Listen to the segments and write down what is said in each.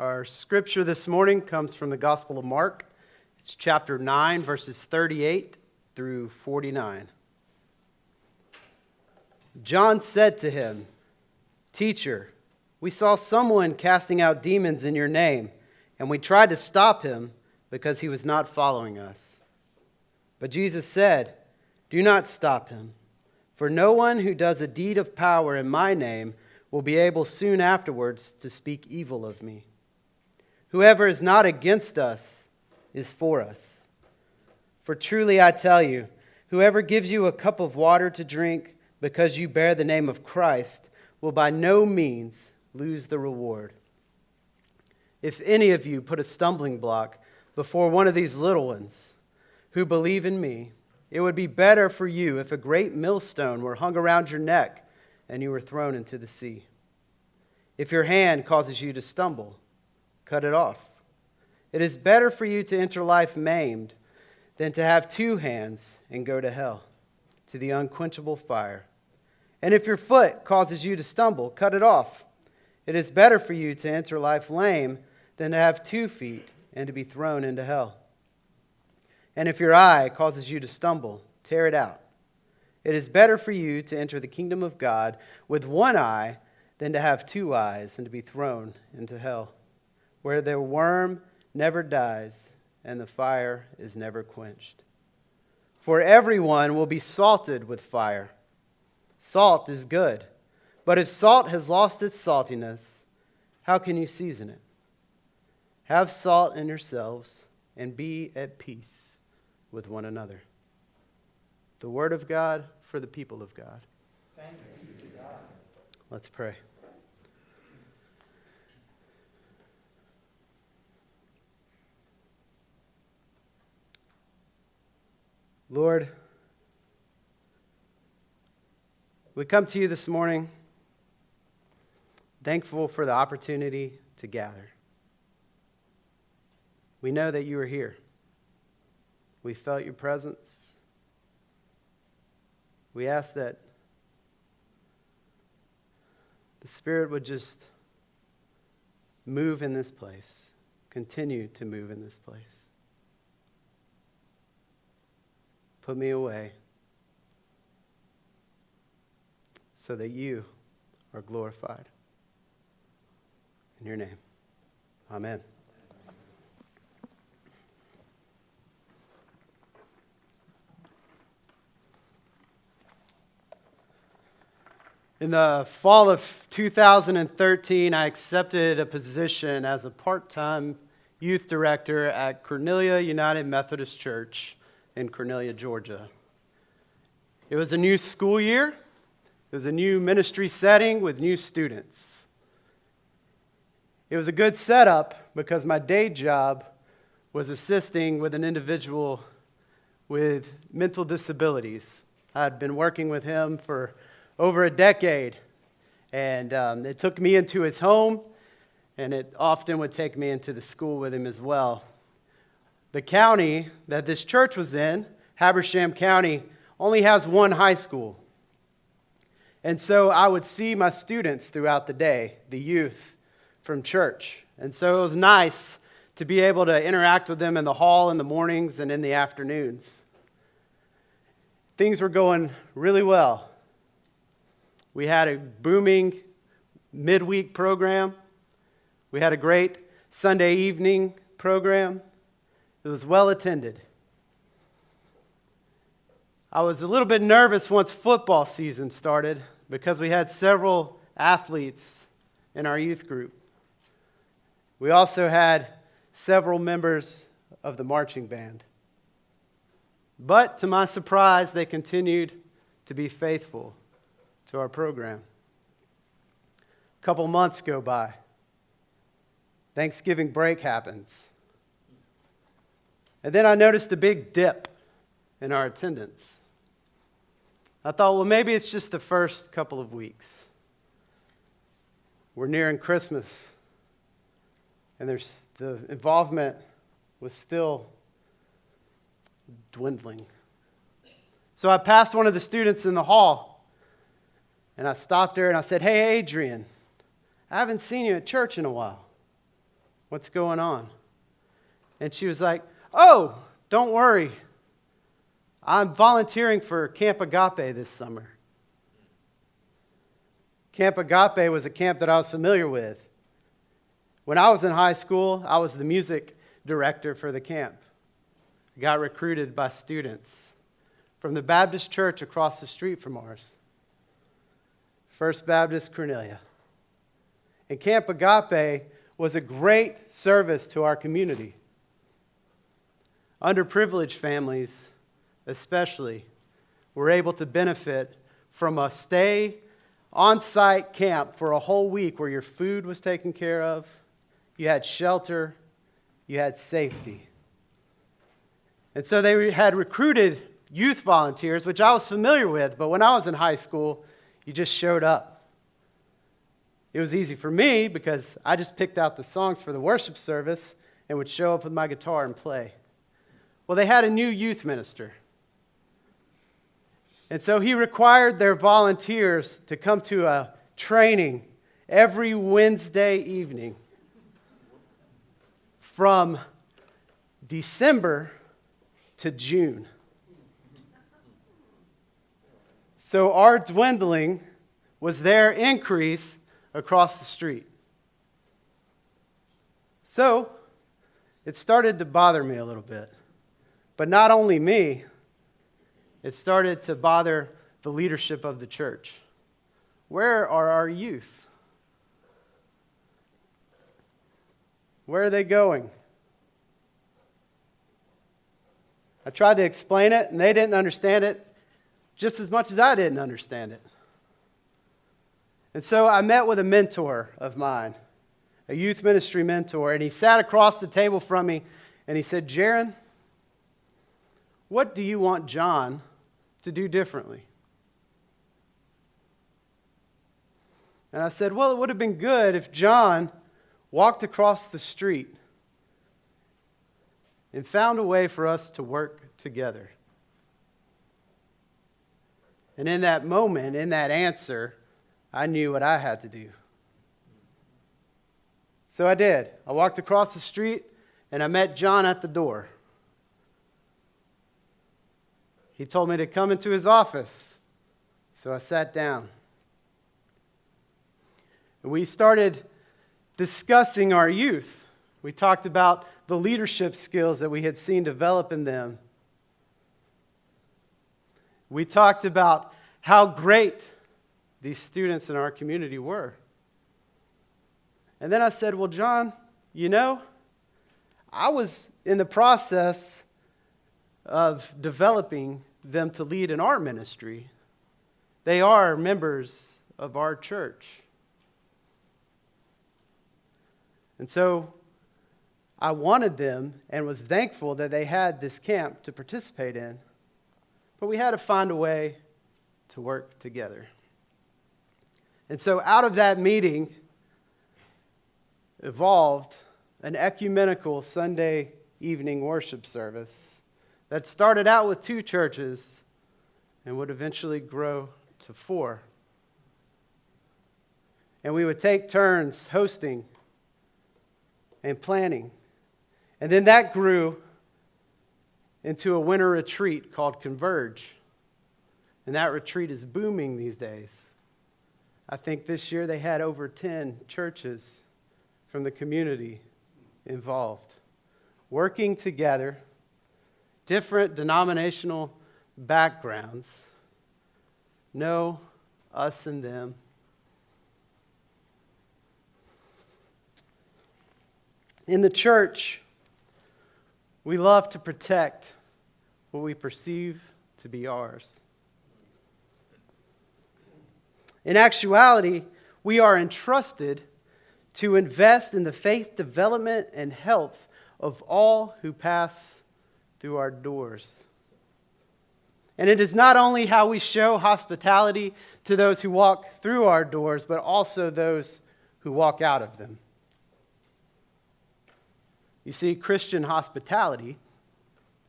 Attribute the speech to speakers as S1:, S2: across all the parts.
S1: Our scripture this morning comes from the Gospel of Mark. It's chapter 9, verses 38 through 49. John said to him, Teacher, we saw someone casting out demons in your name, and we tried to stop him because he was not following us. But Jesus said, Do not stop him, for no one who does a deed of power in my name will be able soon afterwards to speak evil of me. Whoever is not against us is for us. For truly I tell you, whoever gives you a cup of water to drink because you bear the name of Christ will by no means lose the reward. If any of you put a stumbling block before one of these little ones who believe in me, it would be better for you if a great millstone were hung around your neck and you were thrown into the sea. If your hand causes you to stumble, cut it off. It is better for you to enter life maimed than to have two hands and go to hell, to the unquenchable fire. And if your foot causes you to stumble, cut it off. It is better for you to enter life lame than to have two feet and to be thrown into hell. And if your eye causes you to stumble, tear it out. It is better for you to enter the kingdom of God with one eye than to have two eyes and to be thrown into hell, where the worm never dies and the fire is never quenched. For everyone will be salted with fire. Salt is good, but if salt has lost its saltiness, how can you season it? Have salt in yourselves and be at peace with one another. The word of God for the people of God. God. Let's pray. Lord, we come to you this morning thankful for the opportunity to gather. We know that you are here. We felt your presence. We ask that the Spirit would just move in this place, continue to move in this place. Put me away so that you are glorified. In your name, amen. In the fall of 2013, I accepted a position as a part time youth director at Cornelia United Methodist Church in Cornelia, Georgia. It was a new school year, it was a new ministry setting with new students. It was a good setup because my day job was assisting with an individual with mental disabilities. I had been working with him for over a decade. And um, it took me into his home, and it often would take me into the school with him as well. The county that this church was in, Habersham County, only has one high school. And so I would see my students throughout the day, the youth from church. And so it was nice to be able to interact with them in the hall in the mornings and in the afternoons. Things were going really well. We had a booming midweek program. We had a great Sunday evening program. It was well attended. I was a little bit nervous once football season started because we had several athletes in our youth group. We also had several members of the marching band. But to my surprise, they continued to be faithful to our program. A couple months go by. Thanksgiving break happens. And then I noticed a big dip in our attendance. I thought, well, maybe it's just the first couple of weeks. We're nearing Christmas, and there's, the involvement was still dwindling. So I passed one of the students in the hall and I stopped her and I said, Hey, Adrian, I haven't seen you at church in a while. What's going on? And she was like, Oh, don't worry. I'm volunteering for Camp Agape this summer. Camp Agape was a camp that I was familiar with. When I was in high school, I was the music director for the camp. I got recruited by students from the Baptist church across the street from ours, First Baptist Cornelia. And Camp Agape was a great service to our community. Underprivileged families, especially, were able to benefit from a stay on site camp for a whole week where your food was taken care of, you had shelter, you had safety. And so they had recruited youth volunteers, which I was familiar with, but when I was in high school, you just showed up. It was easy for me because I just picked out the songs for the worship service and would show up with my guitar and play. Well, they had a new youth minister. And so he required their volunteers to come to a training every Wednesday evening from December to June. So our dwindling was their increase across the street. So it started to bother me a little bit. But not only me, it started to bother the leadership of the church. Where are our youth? Where are they going? I tried to explain it, and they didn't understand it just as much as I didn't understand it. And so I met with a mentor of mine, a youth ministry mentor, and he sat across the table from me and he said, Gerren, what do you want John to do differently? And I said, Well, it would have been good if John walked across the street and found a way for us to work together. And in that moment, in that answer, I knew what I had to do. So I did. I walked across the street and I met John at the door. He told me to come into his office. So I sat down. And we started discussing our youth. We talked about the leadership skills that we had seen develop in them. We talked about how great these students in our community were. And then I said, Well, John, you know, I was in the process of developing them to lead in our ministry. They are members of our church. And so I wanted them and was thankful that they had this camp to participate in. But we had to find a way to work together. And so out of that meeting evolved an ecumenical Sunday evening worship service that started out with two churches and would eventually grow to four. And we would take turns hosting and planning. And then that grew into a winter retreat called Converge. And that retreat is booming these days. I think this year they had over 10 churches from the community involved, working together different denominational backgrounds know us and them. In the church, we love to protect what we perceive to be ours. In actuality, we are entrusted to invest in the faith development and health of all who pass through our doors. And it is not only how we show hospitality to those who walk through our doors, but also those who walk out of them. You see, Christian hospitality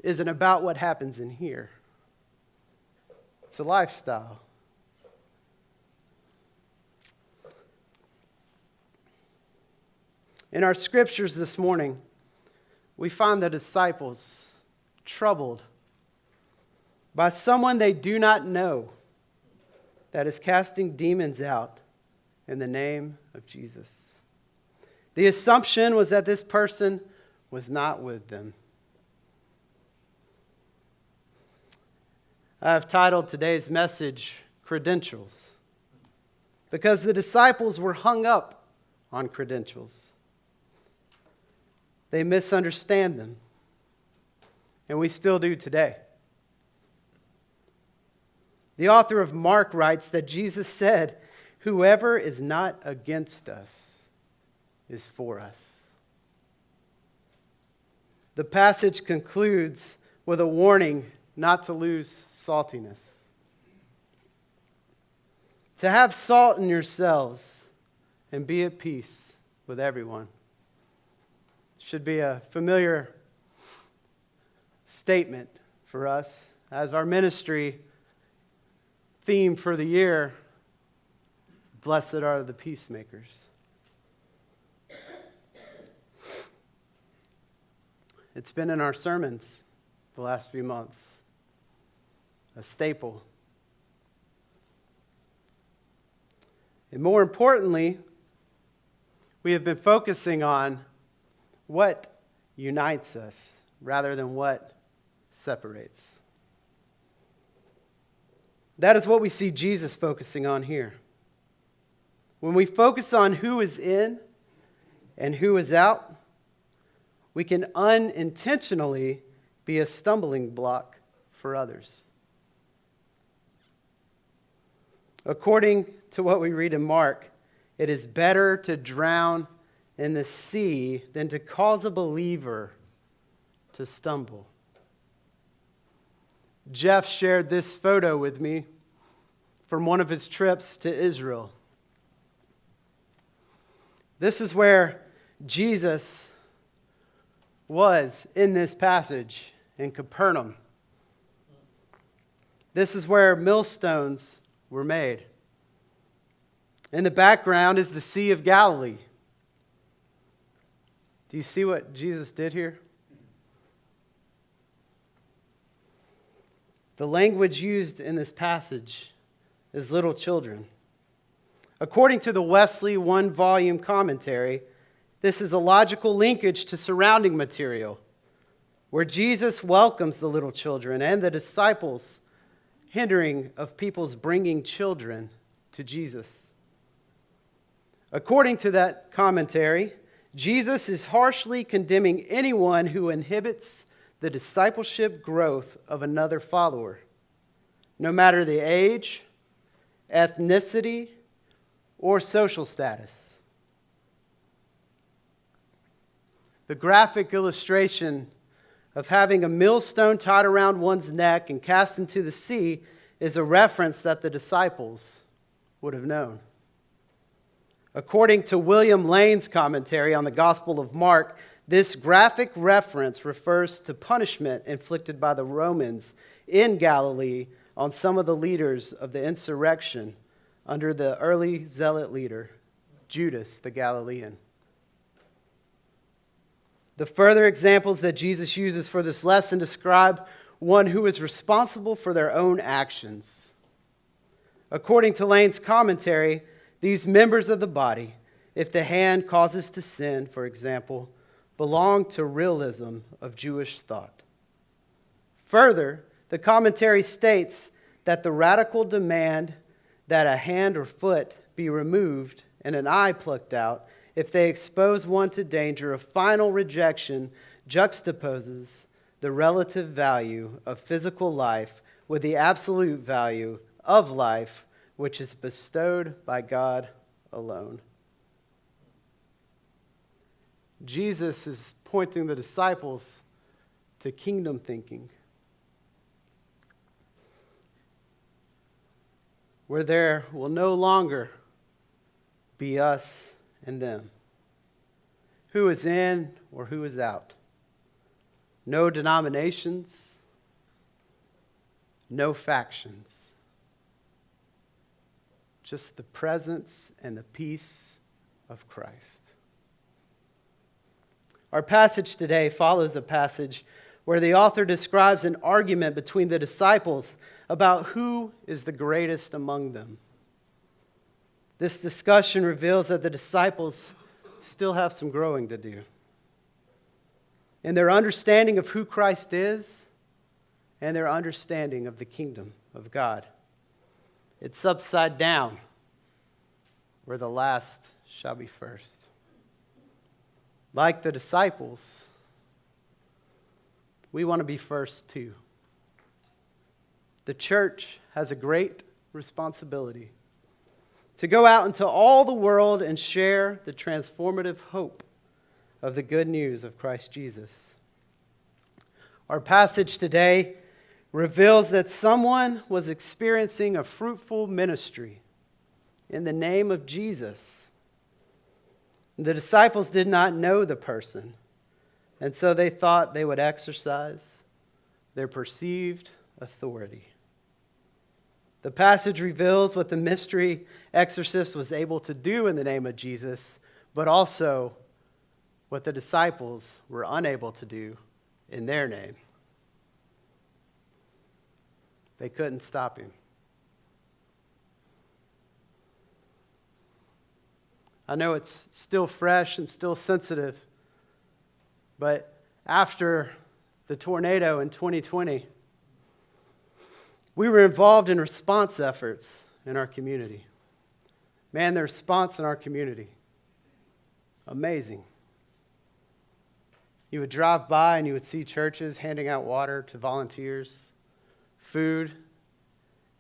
S1: isn't about what happens in here, it's a lifestyle. In our scriptures this morning, we find the disciples troubled by someone they do not know that is casting demons out in the name of Jesus. The assumption was that this person was not with them. I have titled today's message Credentials because the disciples were hung up on credentials. They misunderstand them, and we still do today. The author of Mark writes that Jesus said, Whoever is not against us is for us. The passage concludes with a warning not to lose saltiness. To have salt in yourselves and be at peace with everyone should be a familiar statement for us as our ministry theme for the year Blessed are the peacemakers. It's been in our sermons the last few months, a staple. And more importantly, we have been focusing on what unites us rather than what separates. That is what we see Jesus focusing on here. When we focus on who is in and who is out, we can unintentionally be a stumbling block for others. According to what we read in Mark, it is better to drown in the sea than to cause a believer to stumble. Jeff shared this photo with me from one of his trips to Israel. This is where Jesus was in this passage in Capernaum. This is where millstones were made. In the background is the Sea of Galilee. Do you see what Jesus did here? The language used in this passage is little children. According to the Wesley one volume commentary, this is a logical linkage to surrounding material, where Jesus welcomes the little children and the disciples, hindering of people's bringing children to Jesus. According to that commentary, Jesus is harshly condemning anyone who inhibits the discipleship growth of another follower, no matter the age, ethnicity, or social status. The graphic illustration of having a millstone tied around one's neck and cast into the sea is a reference that the disciples would have known. According to William Lane's commentary on the Gospel of Mark, this graphic reference refers to punishment inflicted by the Romans in Galilee on some of the leaders of the insurrection under the early zealot leader, Judas the Galilean. The further examples that Jesus uses for this lesson describe one who is responsible for their own actions. According to Lane's commentary, these members of the body, if the hand causes to sin, for example, belong to realism of Jewish thought. Further, the commentary states that the radical demand that a hand or foot be removed and an eye plucked out if they expose one to danger of final rejection juxtaposes the relative value of physical life with the absolute value of life which is bestowed by God alone. Jesus is pointing the disciples to kingdom thinking, where there will no longer be us and them. Who is in or who is out? No denominations, no factions just the presence and the peace of Christ. Our passage today follows a passage where the author describes an argument between the disciples about who is the greatest among them. This discussion reveals that the disciples still have some growing to do in their understanding of who Christ is and their understanding of the kingdom of God. It's upside down, where the last shall be first. Like the disciples, we want to be first too. The church has a great responsibility to go out into all the world and share the transformative hope of the good news of Christ Jesus. Our passage today reveals that someone was experiencing a fruitful ministry in the name of Jesus. The disciples did not know the person, and so they thought they would exercise their perceived authority. The passage reveals what the mystery exorcist was able to do in the name of Jesus, but also what the disciples were unable to do in their name. They couldn't stop him. I know it's still fresh and still sensitive, but after the tornado in 2020, we were involved in response efforts in our community. Man, the response in our community, amazing. You would drive by and you would see churches handing out water to volunteers, food.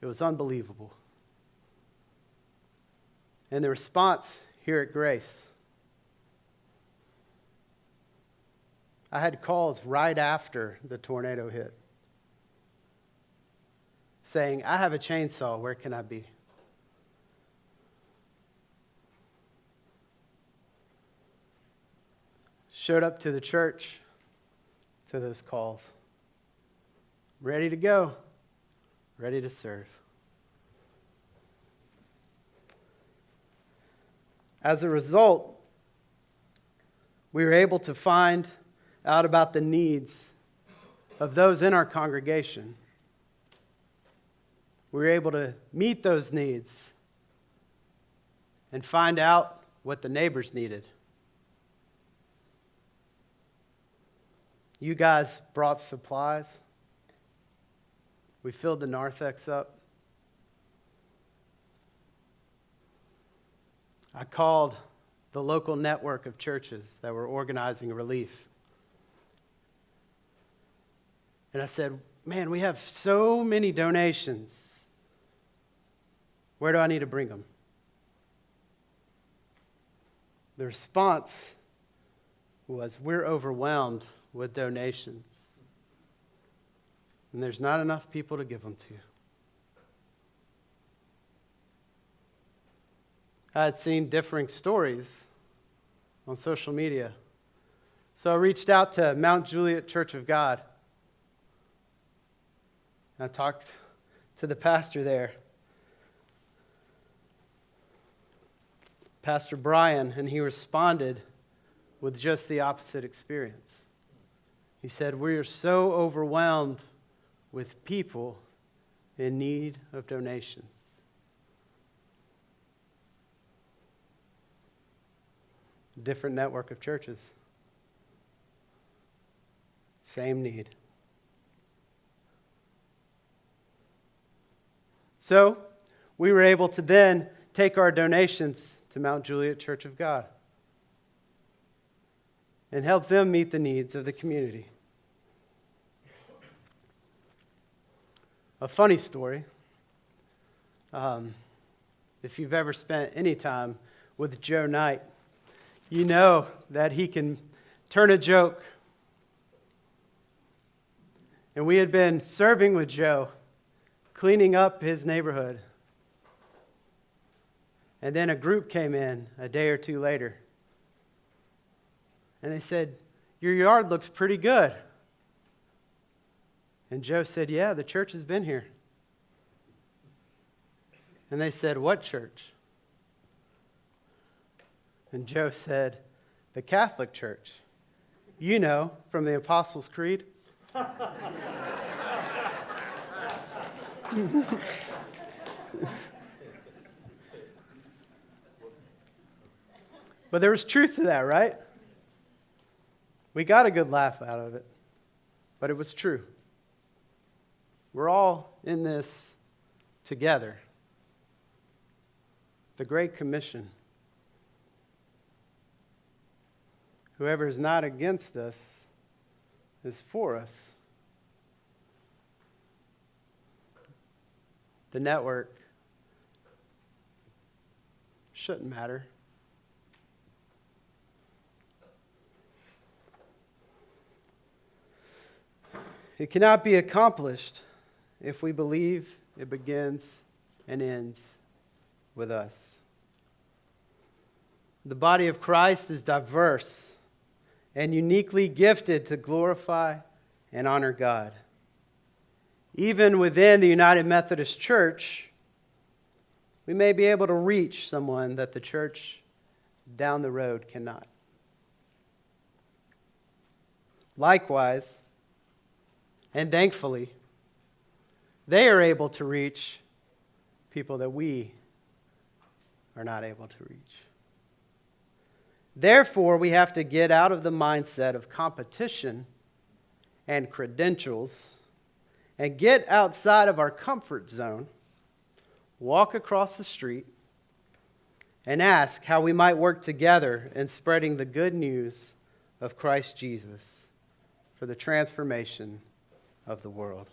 S1: It was unbelievable. And the response here at Grace, I had calls right after the tornado hit saying, I have a chainsaw, where can I be? Showed up to the church to those calls. Ready to go, ready to serve. As a result, we were able to find out about the needs of those in our congregation we were able to meet those needs and find out what the neighbors needed. You guys brought supplies. We filled the narthex up. I called the local network of churches that were organizing relief. And I said, Man, we have so many donations where do I need to bring them? The response was, We're overwhelmed with donations. And there's not enough people to give them to. I had seen differing stories on social media. So I reached out to Mount Juliet Church of God. I talked to the pastor there. Pastor Brian, and he responded with just the opposite experience. He said, We are so overwhelmed with people in need of donations. Different network of churches. Same need. So, we were able to then take our donations to Mount Juliet Church of God and help them meet the needs of the community. A funny story. Um, if you've ever spent any time with Joe Knight, you know that he can turn a joke. And we had been serving with Joe, cleaning up his neighborhood. And then a group came in a day or two later. And they said, Your yard looks pretty good. And Joe said, Yeah, the church has been here. And they said, What church? And Joe said, The Catholic Church. You know from the Apostles' Creed. but there was truth to that, right? We got a good laugh out of it, but it was true. We're all in this together. The Great Commission. Whoever is not against us is for us. The network shouldn't matter. It cannot be accomplished if we believe it begins and ends with us. The body of Christ is diverse and uniquely gifted to glorify and honor God. Even within the United Methodist Church, we may be able to reach someone that the church down the road cannot. Likewise, and thankfully, they are able to reach people that we are not able to reach. Therefore, we have to get out of the mindset of competition and credentials and get outside of our comfort zone, walk across the street, and ask how we might work together in spreading the good news of Christ Jesus for the transformation of the world.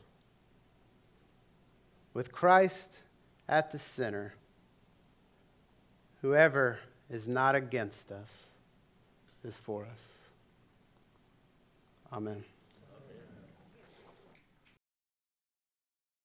S1: With Christ at the center, whoever is not against us is for us. Amen.